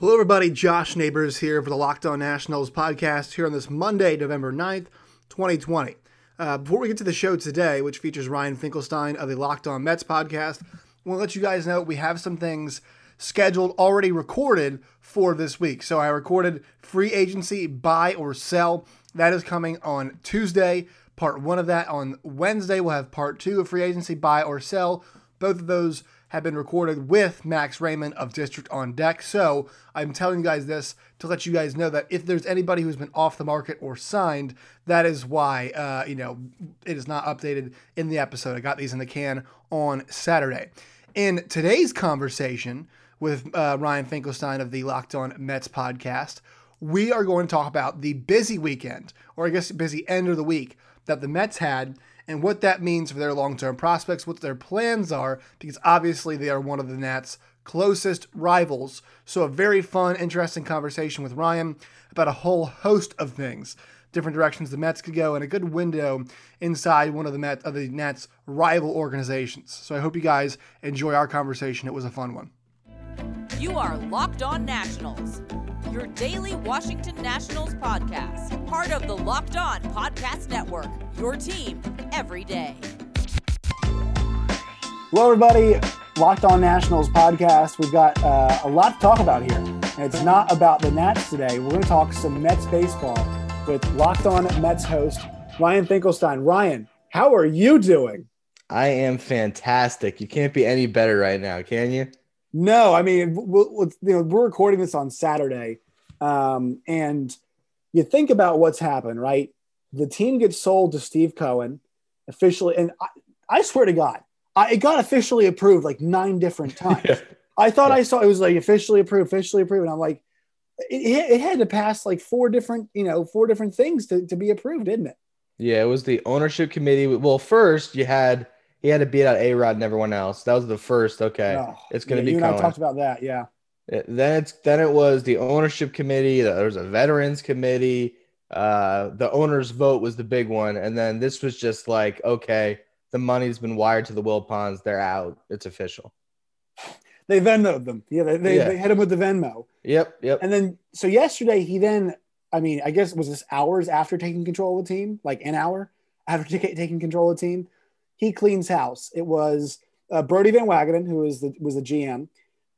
Hello, everybody. Josh Neighbors here for the Locked On Nationals podcast here on this Monday, November 9th, 2020. Uh, before we get to the show today, which features Ryan Finkelstein of the Locked On Mets podcast, I want to let you guys know we have some things scheduled, already recorded for this week. So I recorded free agency buy or sell. That is coming on Tuesday. Part one of that on Wednesday. We'll have part two of free agency buy or sell. Both of those have been recorded with Max Raymond of District on Deck. So I'm telling you guys this to let you guys know that if there's anybody who's been off the market or signed, that is why uh, you know it is not updated in the episode. I got these in the can on Saturday. In today's conversation with uh, Ryan Finkelstein of the Locked On Mets podcast, we are going to talk about the busy weekend, or I guess busy end of the week that the Mets had and what that means for their long term prospects, what their plans are, because obviously they are one of the Nats' closest rivals. So, a very fun, interesting conversation with Ryan about a whole host of things. Different directions the Mets could go, and a good window inside one of the Met of the Nats' rival organizations. So I hope you guys enjoy our conversation. It was a fun one. You are Locked On Nationals, your daily Washington Nationals podcast, part of the Locked On Podcast Network. Your team every day. Hello, everybody. Locked On Nationals podcast. We've got uh, a lot to talk about here. And it's not about the Nats today. We're going to talk some Mets baseball with Locked On Mets host Ryan Finkelstein. Ryan, how are you doing? I am fantastic. You can't be any better right now, can you? No, I mean, we'll, you know, we're recording this on Saturday, um, and you think about what's happened, right? The team gets sold to Steve Cohen officially, and I, I swear to God, I, it got officially approved like nine different times. yeah. I thought yeah. I saw it was like officially approved, officially approved, and I'm like, it, it had to pass like four different, you know, four different things to, to be approved, didn't it? Yeah, it was the ownership committee. Well, first you had he had to beat out A Rod and everyone else. That was the first. Okay, it's going to yeah, be. You and I talked about that. Yeah. It, then it's then it was the ownership committee. There was a veterans committee. Uh, the owner's vote was the big one, and then this was just like, okay, the money's been wired to the Wilpons. They're out. It's official. They Venmoed them. Yeah, they, they, yeah. they hit him with the Venmo. Yep, yep. And then so yesterday he then, I mean, I guess was this hours after taking control of the team, like an hour after t- taking control of the team he cleans house. It was uh, Brodie Van Wagenen, who was the was the GM.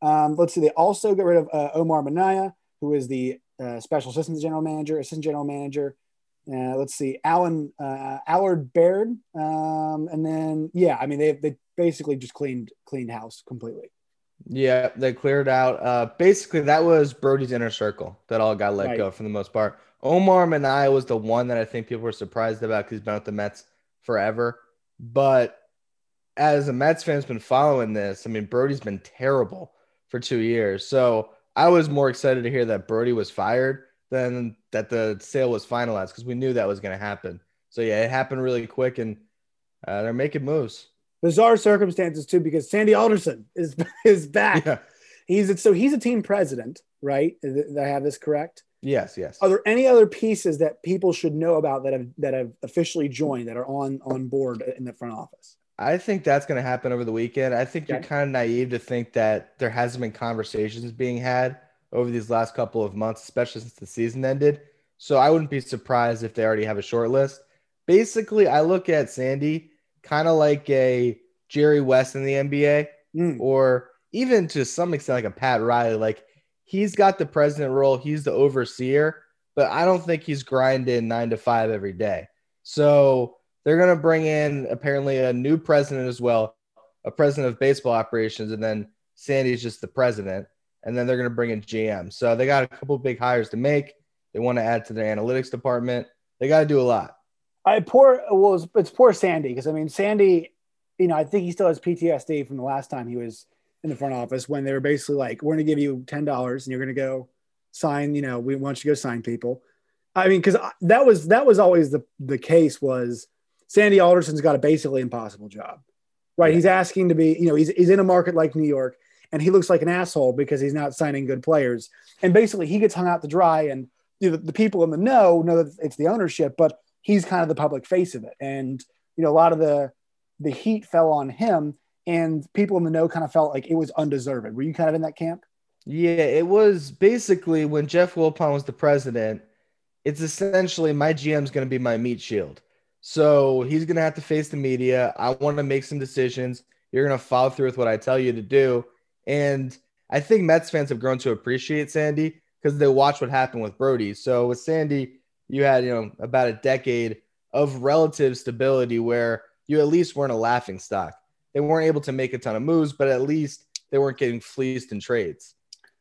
Um, let's see, they also got rid of uh, Omar Minaya, who is the uh, special assistant general manager, assistant general manager. Uh, let's see, Alan uh, Allard Baird, um, and then yeah, I mean they they basically just cleaned cleaned house completely. Yeah, they cleared out. Uh, basically, that was Brodie's inner circle that all got let right. go for the most part. Omar Minaya was the one that I think people were surprised about because he's been with the Mets forever. But as a Mets fan has been following this, I mean, Brodie's been terrible for two years. So I was more excited to hear that Brodie was fired than that the sale was finalized because we knew that was going to happen. So yeah, it happened really quick, and uh, they're making moves. Bizarre circumstances too, because Sandy Alderson is is back. Yeah. He's so he's a team president, right? Did I have this correct? Yes, yes. Are there any other pieces that people should know about that have that have officially joined that are on on board in the front office? I think that's going to happen over the weekend. I think okay. you're kind of naive to think that there hasn't been conversations being had over these last couple of months, especially since the season ended. So I wouldn't be surprised if they already have a short list. Basically, I look at Sandy kind of like a Jerry West in the NBA, mm. or even to some extent like a Pat Riley. Like he's got the president role, he's the overseer, but I don't think he's grinding nine to five every day. So they're going to bring in apparently a new president as well, a president of baseball operations, and then Sandy's just the president. And then they're going to bring in GM. So they got a couple big hires to make. They want to add to their analytics department. They got to do a lot. I poor well, it's, it's poor Sandy because I mean Sandy, you know, I think he still has PTSD from the last time he was in the front office when they were basically like, we're going to give you $10 and you're going to go sign, you know, we want you to go sign people. I mean, cause that was, that was always the, the case was Sandy Alderson's got a basically impossible job, right? Yeah. He's asking to be, you know, he's, he's in a market like New York and he looks like an asshole because he's not signing good players. And basically he gets hung out to dry and you know, the, the people in the know know that it's the ownership, but he's kind of the public face of it. And, you know, a lot of the, the heat fell on him and people in the know kind of felt like it was undeserved. Were you kind of in that camp? Yeah, it was basically when Jeff Wilpon was the president. It's essentially my GM's going to be my meat shield. So he's going to have to face the media. I want to make some decisions. You're going to follow through with what I tell you to do. And I think Mets fans have grown to appreciate Sandy because they watch what happened with Brodie. So with Sandy, you had, you know, about a decade of relative stability where you at least weren't a laughing stock. They weren't able to make a ton of moves, but at least they weren't getting fleeced in trades.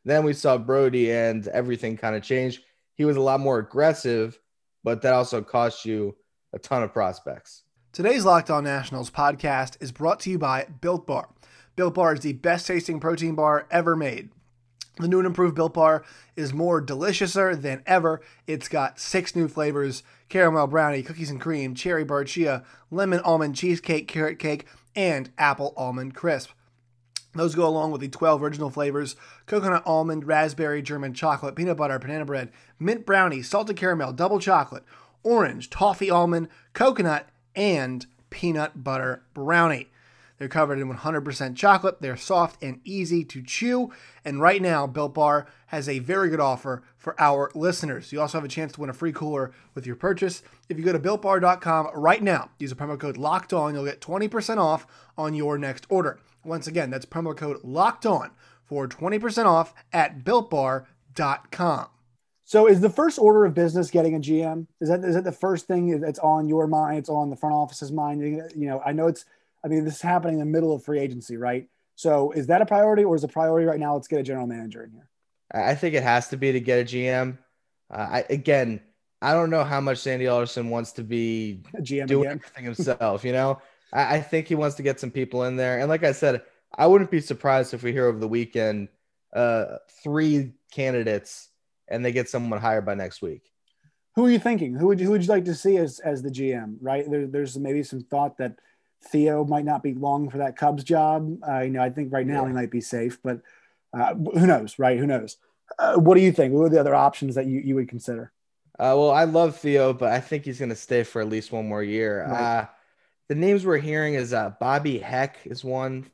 Then we saw Brodie and everything kind of changed. He was a lot more aggressive, but that also cost you a ton of prospects. Today's Locked On Nationals podcast is brought to you by Built Bar. Built Bar is the best tasting protein bar ever made. The new and improved Built Bar is more deliciouser than ever. It's got six new flavors caramel brownie, cookies and cream, cherry bar chia, lemon almond cheesecake, carrot cake, and apple almond crisp. Those go along with the 12 original flavors coconut almond, raspberry, German chocolate, peanut butter, banana bread, mint brownie, salted caramel, double chocolate, orange, toffee almond, coconut, and peanut butter brownie. They're covered in 100% chocolate. They're soft and easy to chew. And right now, Built Bar has a very good offer for our listeners. You also have a chance to win a free cooler with your purchase. If you go to builtbar.com right now, use a promo code locked on, you'll get 20% off on your next order. Once again, that's promo code locked on for 20% off at builtbar.com. So is the first order of business getting a GM? Is that is that the first thing that's on your mind? It's on the front office's mind. You know, I know it's I mean, this is happening in the middle of free agency, right? So is that a priority or is the priority right now? Let's get a general manager in here. I think it has to be to get a GM. Uh, I, again, I don't know how much Sandy Alderson wants to be a GM doing again. everything himself. You know, I, I, think he wants to get some people in there. And like I said, I wouldn't be surprised if we hear over the weekend uh, three candidates and they get someone hired by next week. Who are you thinking? Who would you, who would you like to see as as the GM? Right there, there's maybe some thought that Theo might not be long for that Cubs job. Uh, you know, I think right now yeah. he might be safe, but uh, who knows, right? Who knows? Uh, what do you think? What are the other options that you, you would consider? Uh, well, I love Theo, but I think he's going to stay for at least one more year. Right. Uh, the names we're hearing is uh, Bobby Heck is one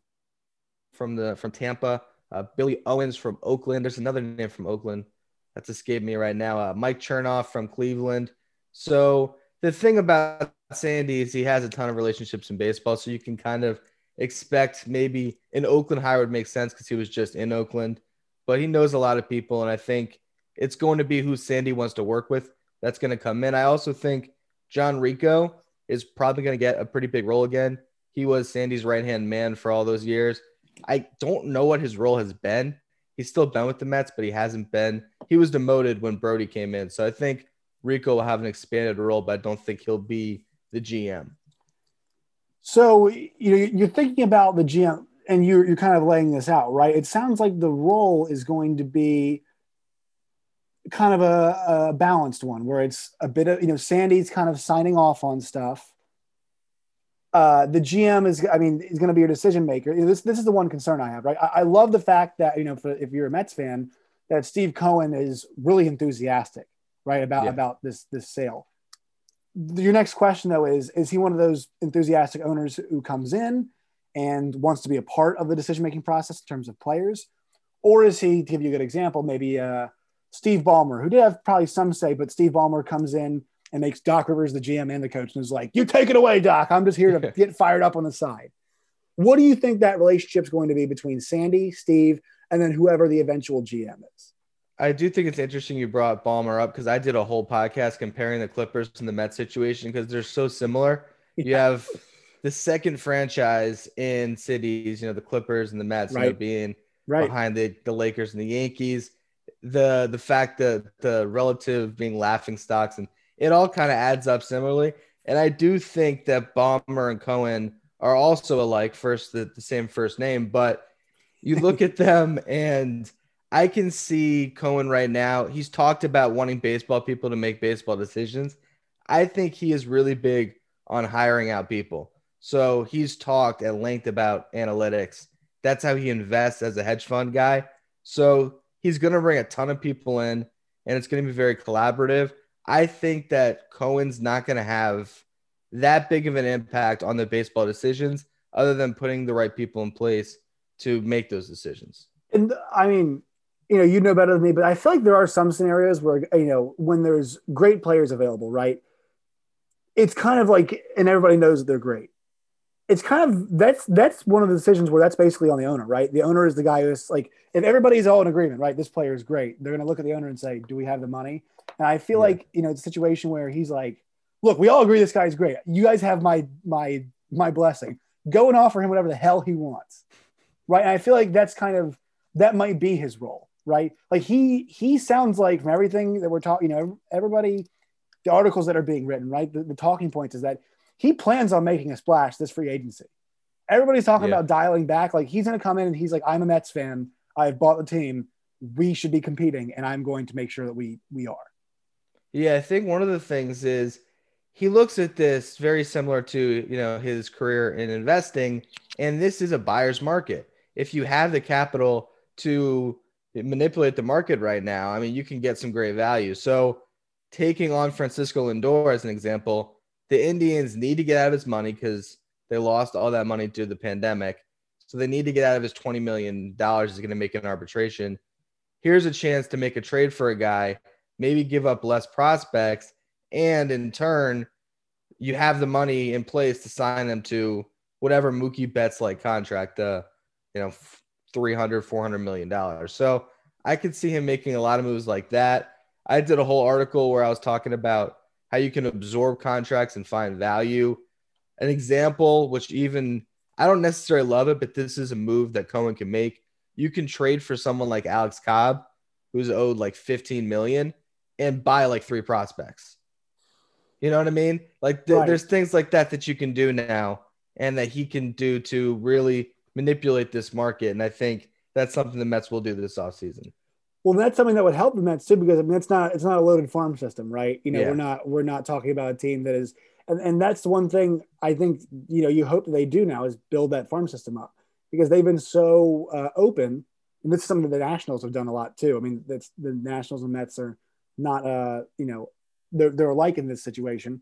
from the from Tampa. Billy Owens from Oakland. There's another name from Oakland that's escaped me right now. Mike Chernoff from Cleveland. So the thing about Sandy is he has a ton of relationships in baseball, so you can kind of expect maybe an Oakland hire would make sense because he was just in Oakland, but he knows a lot of people, and I think it's going to be who Sandy wants to work with that's going to come in. I also think John Ricco is probably going to get a pretty big role again. He was Sandy's right hand man for all those years. I don't know what his role has been. He's still been with the Mets, but he hasn't been. He was demoted when Brodie came in, so I think Ricco will have an expanded role, but I don't think he'll be the GM. So you know you're thinking about the GM, and you're you're kind of laying this out, right? It sounds like the role is going to be kind of a, a balanced one, where it's a bit of you know Sandy's kind of signing off on stuff. Uh, the GM is, I mean, is going to be your decision maker. You know, this this is the one concern I have, right? I, I love the fact that you know, for, if you're a Mets fan, that Steve Cohen is really enthusiastic right about yeah. about this this sale your next question though is is he one of those enthusiastic owners who comes in and wants to be a part of the decision making process in terms of players? Or is he to give you a good example maybe uh, steve ballmer who did have probably some say but steve ballmer comes in and makes doc rivers the gm and the coach and is like you take it away doc. I'm just here to get fired up on the side. What do you think that relationship is going to be between sandy steve and then whoever the eventual gm is I do think it's interesting you brought Ballmer up because I did a whole podcast comparing the Clippers and the Mets situation because they're so similar. Yeah. You have the second franchise in cities, you know, the Clippers and the Mets right. you know, being right. behind the, the Lakers and the Yankees. The the fact that the relative being laughing stocks and it all kind of adds up similarly. And I do think that Ballmer and Cohen are also alike, first the, the same first name, but you look at them and – I can see Cohen right now. He's talked about wanting baseball people to make baseball decisions. I think he is really big on hiring out people. So he's talked at length about analytics. That's how he invests as a hedge fund guy. So he's going to bring a ton of people in and it's going to be very collaborative. I think that Cohen's not going to have that big of an impact on the baseball decisions other than putting the right people in place to make those decisions. And I mean, you know, you know better than me, but I feel like there are some scenarios where, you know, when there's great players available, right? It's kind of like, and everybody knows that they're great. It's kind of that's that's one of the decisions where that's basically on the owner, right? The owner is the guy who's like, if everybody's all in agreement, right? This player is great. They're going to look at the owner and say, "Do we have the money?" And I feel yeah. like you know it's a situation where he's like, "Look, we all agree this guy's great. You guys have my my my blessing. Go and offer him whatever the hell he wants." Right? And I feel like that's kind of that might be his role right? Like he he sounds like from everything that we're talking, you know, everybody, the articles that are being written, right? The, the, talking points is that he plans on making a splash this free agency. Everybody's talking yeah. about dialing back. Like he's going to come in and he's like, I'm a Mets fan. I've bought the team. We should be competing, and I'm going to make sure that we we are. Yeah, I think one of the things is he looks at this very similar to you know his career in investing, and this is a buyer's market. If you have the capital to manipulate the market right now, I mean, you can get some great value. So, taking on Francisco Lindor as an example, the Indians need to get out of his money because they lost all that money due to the pandemic. So they need to get out of his $20 million is going to make an arbitration. Here's a chance to make a trade for a guy, maybe give up less prospects, and in turn, you have the money in place to sign them to whatever Mookie Betts like contract, uh, you know, 300 400 million dollars. So i could see him making a lot of moves like that. I did a whole article where i was talking about how you can absorb contracts and find value. An example which even i don't necessarily love it but this is a move that cohen can make. You can trade for someone like alex cobb who's owed like 15 million and buy like three prospects. You know what i mean? Like th- right. there's things like that that you can do now and that he can do to really manipulate this market. And I think that's something the Mets will do this offseason. Well, that's something that would help the Mets too, because I mean, it's not it's not a loaded farm system, right? You know, yeah. we're not we're not talking about a team that is, and, and that's the one thing I think you know you hope they do now is build that farm system up because they've been so uh, open, and this is something that the Nationals have done a lot too. I mean, that's the Nationals and Mets are not uh you know they're they're alike in this situation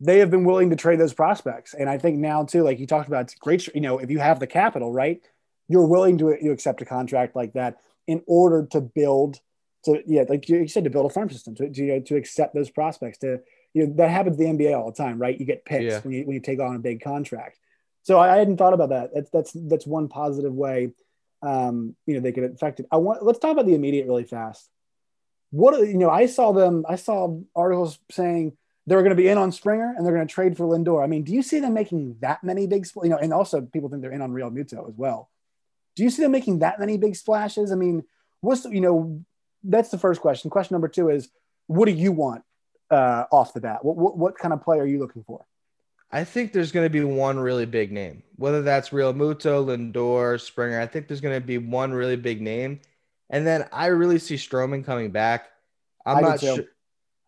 they have been willing to trade those prospects. And I think now too, like you talked about, it's great. You know, if you have the capital, right, you're willing to you accept a contract like that in order to build, to yeah, like you said, to build a farm system, to to, you know, to accept those prospects. To you know, that happens in the NBA all the time, right? You get picks yeah. when you when you take on a big contract. So I, I hadn't thought about that. That's that's that's one positive way. Um, you know, they could affect it. I want let's talk about the immediate really fast. What you know, I saw them. I saw articles saying they're going to be in on Springer and they're going to trade for Lindor. I mean, do you see them making that many big, spl- you know, and also people think they're in on Realmuto as well. Do you see them making that many big splashes? I mean, what's, the, you know, that's the first question. Question number two is, what do you want uh, off the bat? What, what, what kind of play are you looking for? I think there's going to be one really big name, whether that's Realmuto, Lindor, Springer. I think there's going to be one really big name. And then I really see Stroman coming back. I'm I not sure.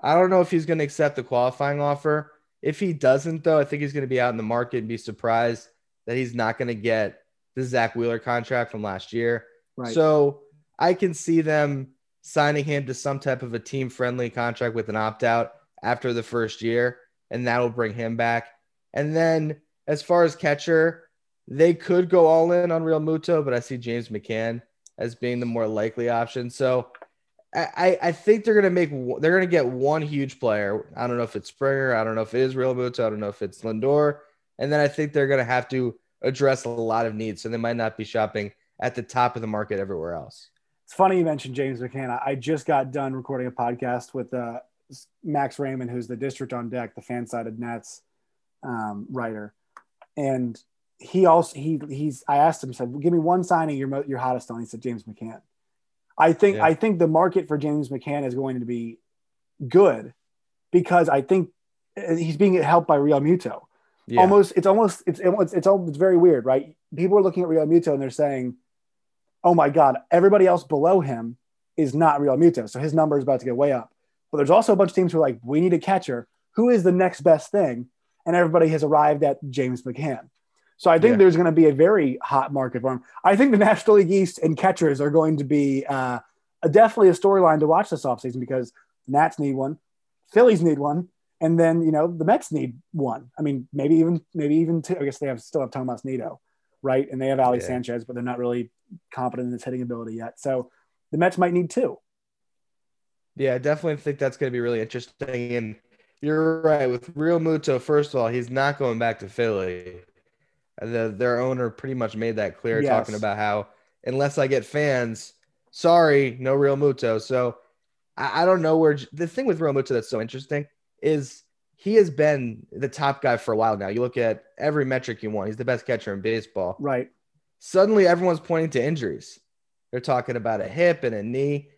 I don't know if he's going to accept the qualifying offer. If he doesn't, though, I think he's going to be out in the market and be surprised that he's not going to get the Zack Wheeler contract from last year. Right. So I can see them signing him to some type of a team friendly contract with an opt out after the first year, and that will bring him back. And then as far as catcher, they could go all in on Realmuto, but I see James McCann as being the more likely option. So I, I think they're gonna make they're gonna get one huge player. I don't know if it's Springer. I don't know if it is Realmuto. I don't know if it's Lindor. And then I think they're gonna have to address a lot of needs, so they might not be shopping at the top of the market everywhere else. It's funny you mentioned James McCann. I just got done recording a podcast with uh, Max Raymond, who's the district on deck, the fan sided Nats um, writer, and he also he he's I asked him said, "Give me one signing you're you're hottest on." He said James McCann. I think yeah. I think the market for James McCann is going to be good because I think uh, he's being helped by Realmuto. Yeah. Almost, it's almost it's it's it's, all, it's very weird, right? People are looking at Realmuto and they're saying, "Oh my God, everybody else below him is not Realmuto, so his number is about to get way up." But there's also a bunch of teams who are like, "We need a catcher. Who is the next best thing?" And everybody has arrived at James McCann. So I think yeah. there's going to be a very hot market for him. I think the National League East and catchers are going to be uh, a, definitely a storyline to watch this offseason because Nats need one, Phillies need one, and then you know the Mets need one. I mean, maybe even maybe even two. I guess they have still have Tomas Nido, right? And they have Ali yeah. Sanchez, but they're not really competent in his hitting ability yet. So the Mets might need two. Yeah, I definitely think that's going to be really interesting. And you're right with Realmuto. First of all, he's not going back to Philly. The, their owner pretty much made that clear, Yes. talking about how unless I get fans, sorry, no Realmuto. So I, I don't know where the thing with Realmuto that's so interesting is he has been the top guy for a while now. You look at every metric you want; he's the best catcher in baseball. Right. Suddenly, everyone's pointing to injuries. They're talking about a hip and a knee.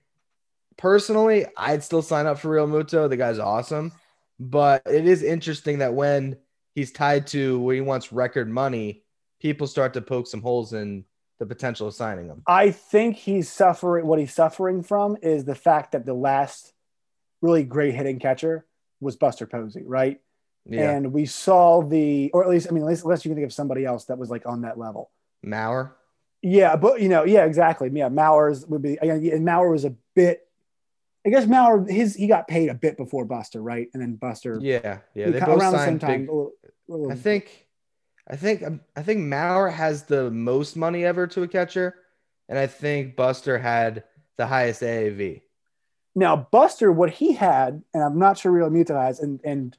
Personally, I'd still sign up for Realmuto. The guy's awesome. But it is interesting that when he's tied to where he wants record money, people start to poke some holes in the potential of signing him. I think he's suffering. What he's suffering from is the fact that the last really great hitting catcher was Buster Posey, right? Yeah. And we saw the, or at least, I mean, unless, unless you can think of somebody else that was like on that level. Mauer. Yeah, but you know, yeah, exactly. Yeah, Mauer's would be, and Mauer was a bit. I guess Mauer, his he got paid a bit before Buster, right? And then Buster, Yeah. Yeah. They both around the same time. big. little- little- I think, I think, um, I think Mauer has the most money ever to a catcher, and I think Buster had the highest AAV. Now, Buster, what he had, and I'm not sure Realmuto has, and and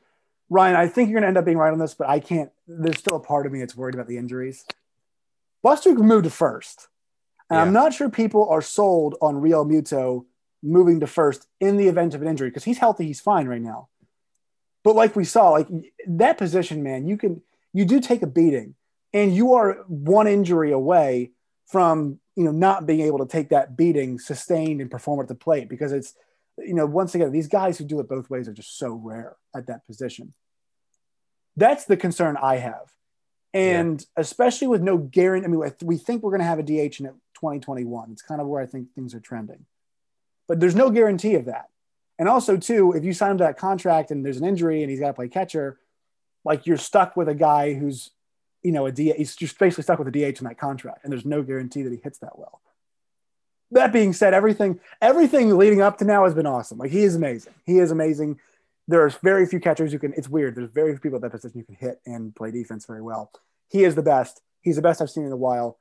Ryan, I think you're going to end up being right on this, but I can't. There's still a part of me that's worried about the injuries. Buster moved to first, and I'm not sure people are sold on Realmuto moving to first in the event of an injury because he's healthy, he's fine right now. But like we saw, like that position, man, you can you do take a beating, and you are one injury away from you know not being able to take that beating sustained and perform at the plate because it's you know once again these guys who do it both ways are just so rare at that position. That's the concern i have. And especially with no guarantee i mean we think we're going to have a dh in 2021 it's kind of where i think things are trending but there's no guarantee of that and also too if you sign him to that contract and there's an injury and he's got to play catcher like you're stuck with a guy who's you know, a DH, he's just basically stuck with a DH in that contract, and there's no guarantee that he hits that well. That being said, everything everything leading up to now has been awesome. Like he is amazing. He is amazing. There's very few catchers who can. It's weird. There's very few people at that position who can hit and play defense very well. He is the best. He's the best I've seen in a while.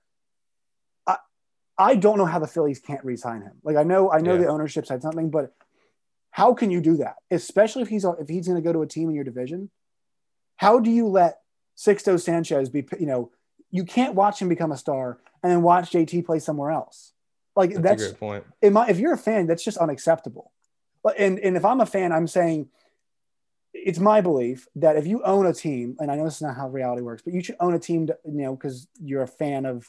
I don't know how the Phillies can't re-sign him. Like I know I know Yeah. the ownership said something, but how can you do that? Especially if he's if he's going to go to a team in your division. How do you let Sixto Sanchez be, you know, you can't watch him become a star and then watch JT play somewhere else. Like That's, that's, a great point. my, if you're a fan, that's just unacceptable. And and if I'm a fan, I'm saying it's my belief that if you own a team, and I know this is not how reality works, but you should own a team, to, you know, because you're a fan of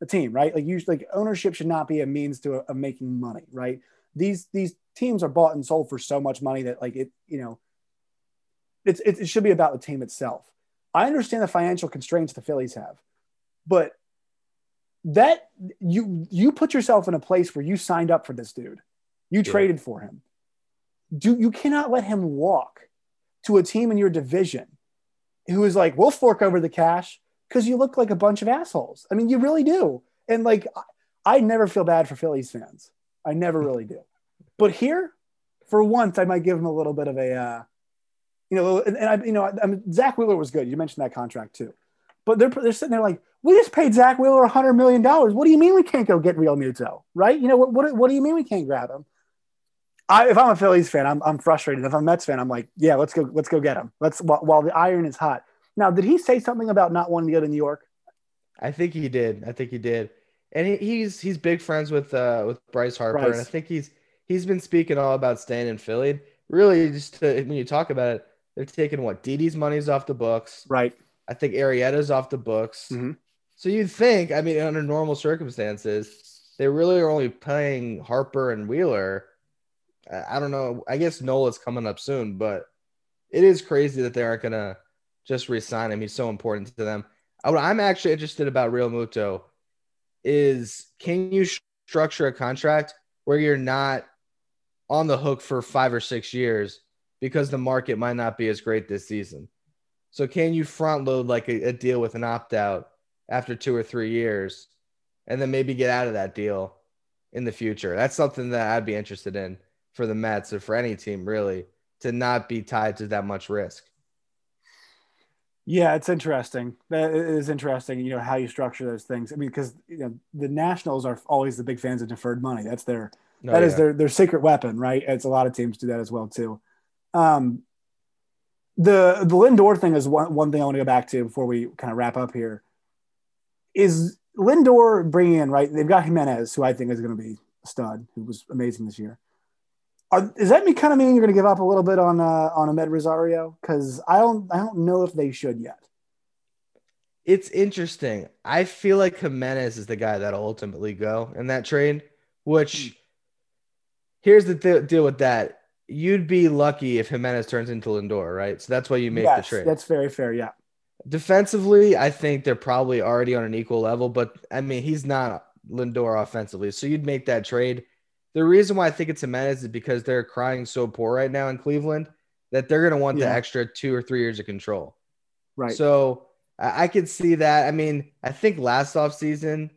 the team, right? Like you like ownership should not be a means to of making money, right? These these teams are bought and sold for so much money that like it, you know, it's it, it should be about the team itself. I understand the financial constraints the Phillies have, but that you you put yourself in a place where you signed up for this dude, you Yeah. traded for him. Do you cannot let him walk to a team in your division who is like, we'll fork over the cash because you look like a bunch of assholes. I mean, you really do. And like, I, never feel bad for Phillies fans. I never really do. But here, for once, I might give him a little bit of a, uh, you know, and, and I, you know, I, I mean, Zack Wheeler was good. You mentioned that contract too. But they're, they're sitting there like, we just paid Zack Wheeler $100 million. What do you mean we can't go get Realmuto? Right? You know, what, what, what do you mean we can't grab him? I, if I'm a Phillies fan, I'm, I'm frustrated. If I'm a Mets fan, I'm like, yeah, let's go, let's go get him. Let's while, while the iron is hot. Now, did he say something about not wanting to go to New York? I think he did. I think he did. And he, he's he's big friends with uh with Bryce Harper, Bryce. and I think he's he's been speaking all about staying in Philly. Really, just to, when you talk about it, they're taking what Didi's money's off the books. Right. I think Arrieta's off the books. Mhm. So you'd think, I mean, under normal circumstances, they really are only playing Harper and Wheeler. I, I don't know. I guess Nola's coming up soon, but it is crazy that they aren't gonna just resign him. He's so important to them. Uh, What I'm actually interested about Realmuto is can you sh- structure a contract where you're not on the hook for five or six years because the market might not be as great this season. So can you front load like a, a deal with an opt out after two or three years and then maybe get out of that deal in the future? That's something that I'd be interested in for the Mets or for any team really to not be tied to that much risk. Yeah, it's interesting. That is interesting. You know how you structure those things. I mean, because you know the Nationals are always the big fans of deferred money. That's their oh, that is yeah. their their secret weapon, right? It's a lot of teams do that as well too. Um, the the Lindor thing is one one thing I want to go back to before we kind of wrap up here. Is Lindor bringing in right? They've got Gimenez, who I think is going to be a stud, who was amazing this year. Are, does that mean kind of mean you're going to give up a little bit on uh, on Amed Rosario? Because I don't I don't know if they should yet. It's interesting. I feel like Gimenez is the guy that'll ultimately go in that trade. Which hmm. here's the th- deal with that. You'd be lucky if Gimenez turns into Lindor, right? So that's why you make yes, the trade. That's very fair. Yeah. Defensively, I think they're probably already on an equal level, but I mean, he's not Lindor offensively. So you'd make that trade the reason why I think it's Gimenez is because they're crying so poor right now in Cleveland that they're going to want yeah. the extra two or three years of control. Right. So I, I could see that. I mean, I think last offseason,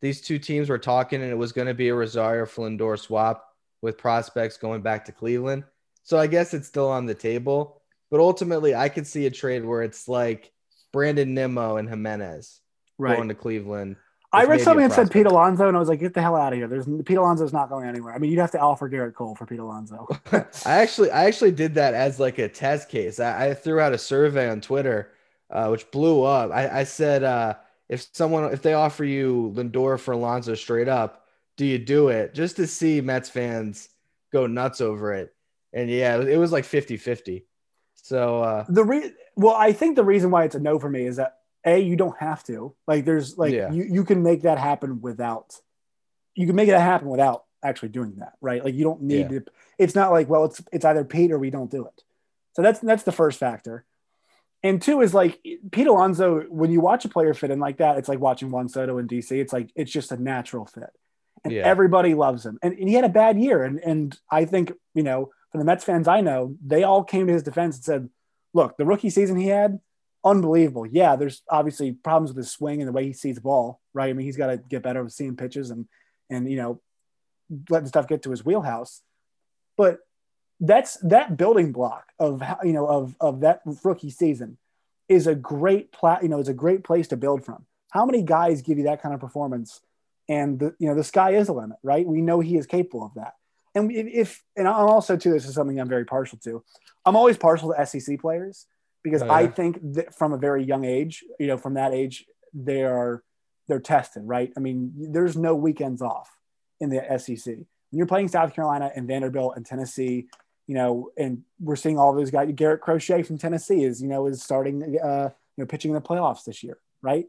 these two teams were talking and it was going to be a Rosario Lindor swap with prospects going back to Cleveland. So I guess it's still on the table. But ultimately, I could see a trade where it's like Brandon Nimmo and Gimenez right. going to Cleveland I read something that said Pete Alonso, and I was like, "Get the hell out of here!" There's Pete Alonso's not going anywhere. I mean, you'd have to offer Gerrit Cole for Pete Alonso. I actually, I actually did that as like a test case. I, I threw out a survey on Twitter, uh, which blew up. I, I said, uh, if someone, if they offer you Lindor for Alonso straight up, do you do it? Just to see Mets fans go nuts over it. And yeah, it was like 50-50. So uh, the re- well, I think the reason why it's a no for me is that a you don't have to. Like there's like yeah. you, you can make that happen without you can make that happen without actually doing that right? Like you don't need yeah. to it's not like well it's it's either Pete or we don't do it. So that's that's the first factor. And two is like Pete Alonso when you watch a player fit in like that it's like watching Juan Soto in DC it's like it's just a natural fit. And yeah. everybody loves him. And, and he had a bad year. And and I think you know from the Mets fans I know they all came to his defense and said look the rookie season he had unbelievable. Yeah, there's obviously problems with his swing and the way he sees the ball, right? I mean, he's got to get better with seeing pitches and and you know letting stuff get to his wheelhouse. But that's that building block of how you know of of that rookie season is a great plat you know is a great place to build from. How many guys give you that kind of performance? And the you know the sky is the limit, right? We know he is capable of that. And if and I'm also too, this is something I'm very partial to. I'm always partial to SEC players because oh, yeah. I think that from a very young age, you know, from that age, they are they're tested, right? I mean, there's no weekends off in the SEC. When you're playing South Carolina and Vanderbilt and Tennessee, you know, and we're seeing all those guys. Garrett Crochet from Tennessee is, you know, is starting, uh, you know, pitching in the playoffs this year, right?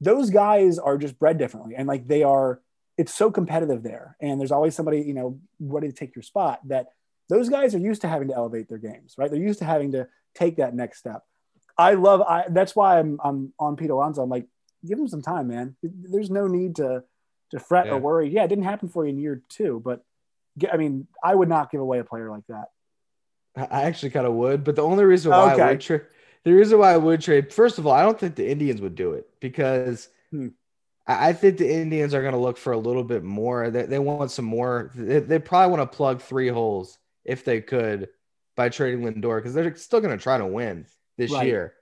Those guys are just bred differently, and like they are. It's so competitive there, and there's always somebody, you know, ready to take your spot. That those guys are used to having to elevate their games, right? They're used to having to take that next step. I love. I that's why I'm I'm on Pete Alonso. I'm like, give him some time, man. There's no need to to fret yeah. or worry. Yeah, it didn't happen for you in year two, but I mean, I would not give away a player like that. I actually kind of would, but the only reason why okay. I would trade, the reason why I would trade, first of all, I don't think the Indians would do it because hmm. I think the Indians are going to look for a little bit more. They, they want some more. They, they probably want to plug three holes if they could by trading Lindor because they're still going to try to win this right. year.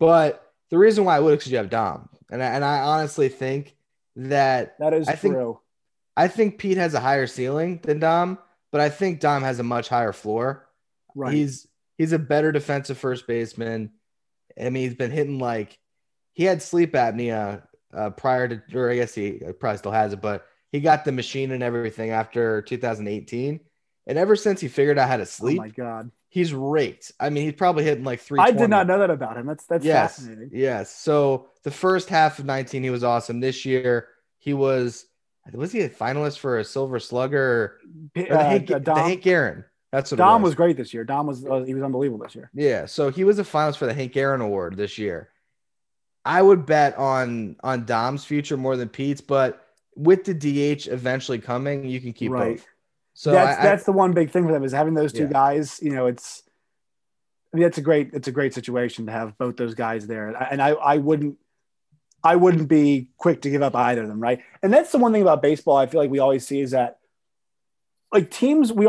But the reason why I would is because you have Dom, and I, and I honestly think that that is I true. Think, I think Pete has a higher ceiling than Dom, but I think Dom has a much higher floor. Right. He's he's a better defensive first baseman. I mean, he's been hitting like he had sleep apnea uh, prior to, or I guess he probably still has it, but he got the machine and everything after 2018. And ever since he figured out how to sleep, oh my god, he's raked. I mean, he's probably hitting like three. I did not know that about him. That's that's yes, fascinating. Yes. So the first half of 19, he was awesome. This year, he was was he a finalist for a Silver Slugger? Uh, the, Hank, uh, Dom, Hank Aaron. That's what Dom was. was. great this year. Dom was uh, he was unbelievable this year. Yeah. So he was a finalist for the Hank Aaron Award this year. I would bet on on Dom's future more than Pete's, but with the DH eventually coming, you can keep right. both. So that's I, that's the one big thing for them is having those two yeah. guys. You know, it's I mean, it's a great it's a great situation to have both those guys there, and I I wouldn't I wouldn't be quick to give up either of them, right? And that's the one thing about baseball I feel like we always see is that like teams we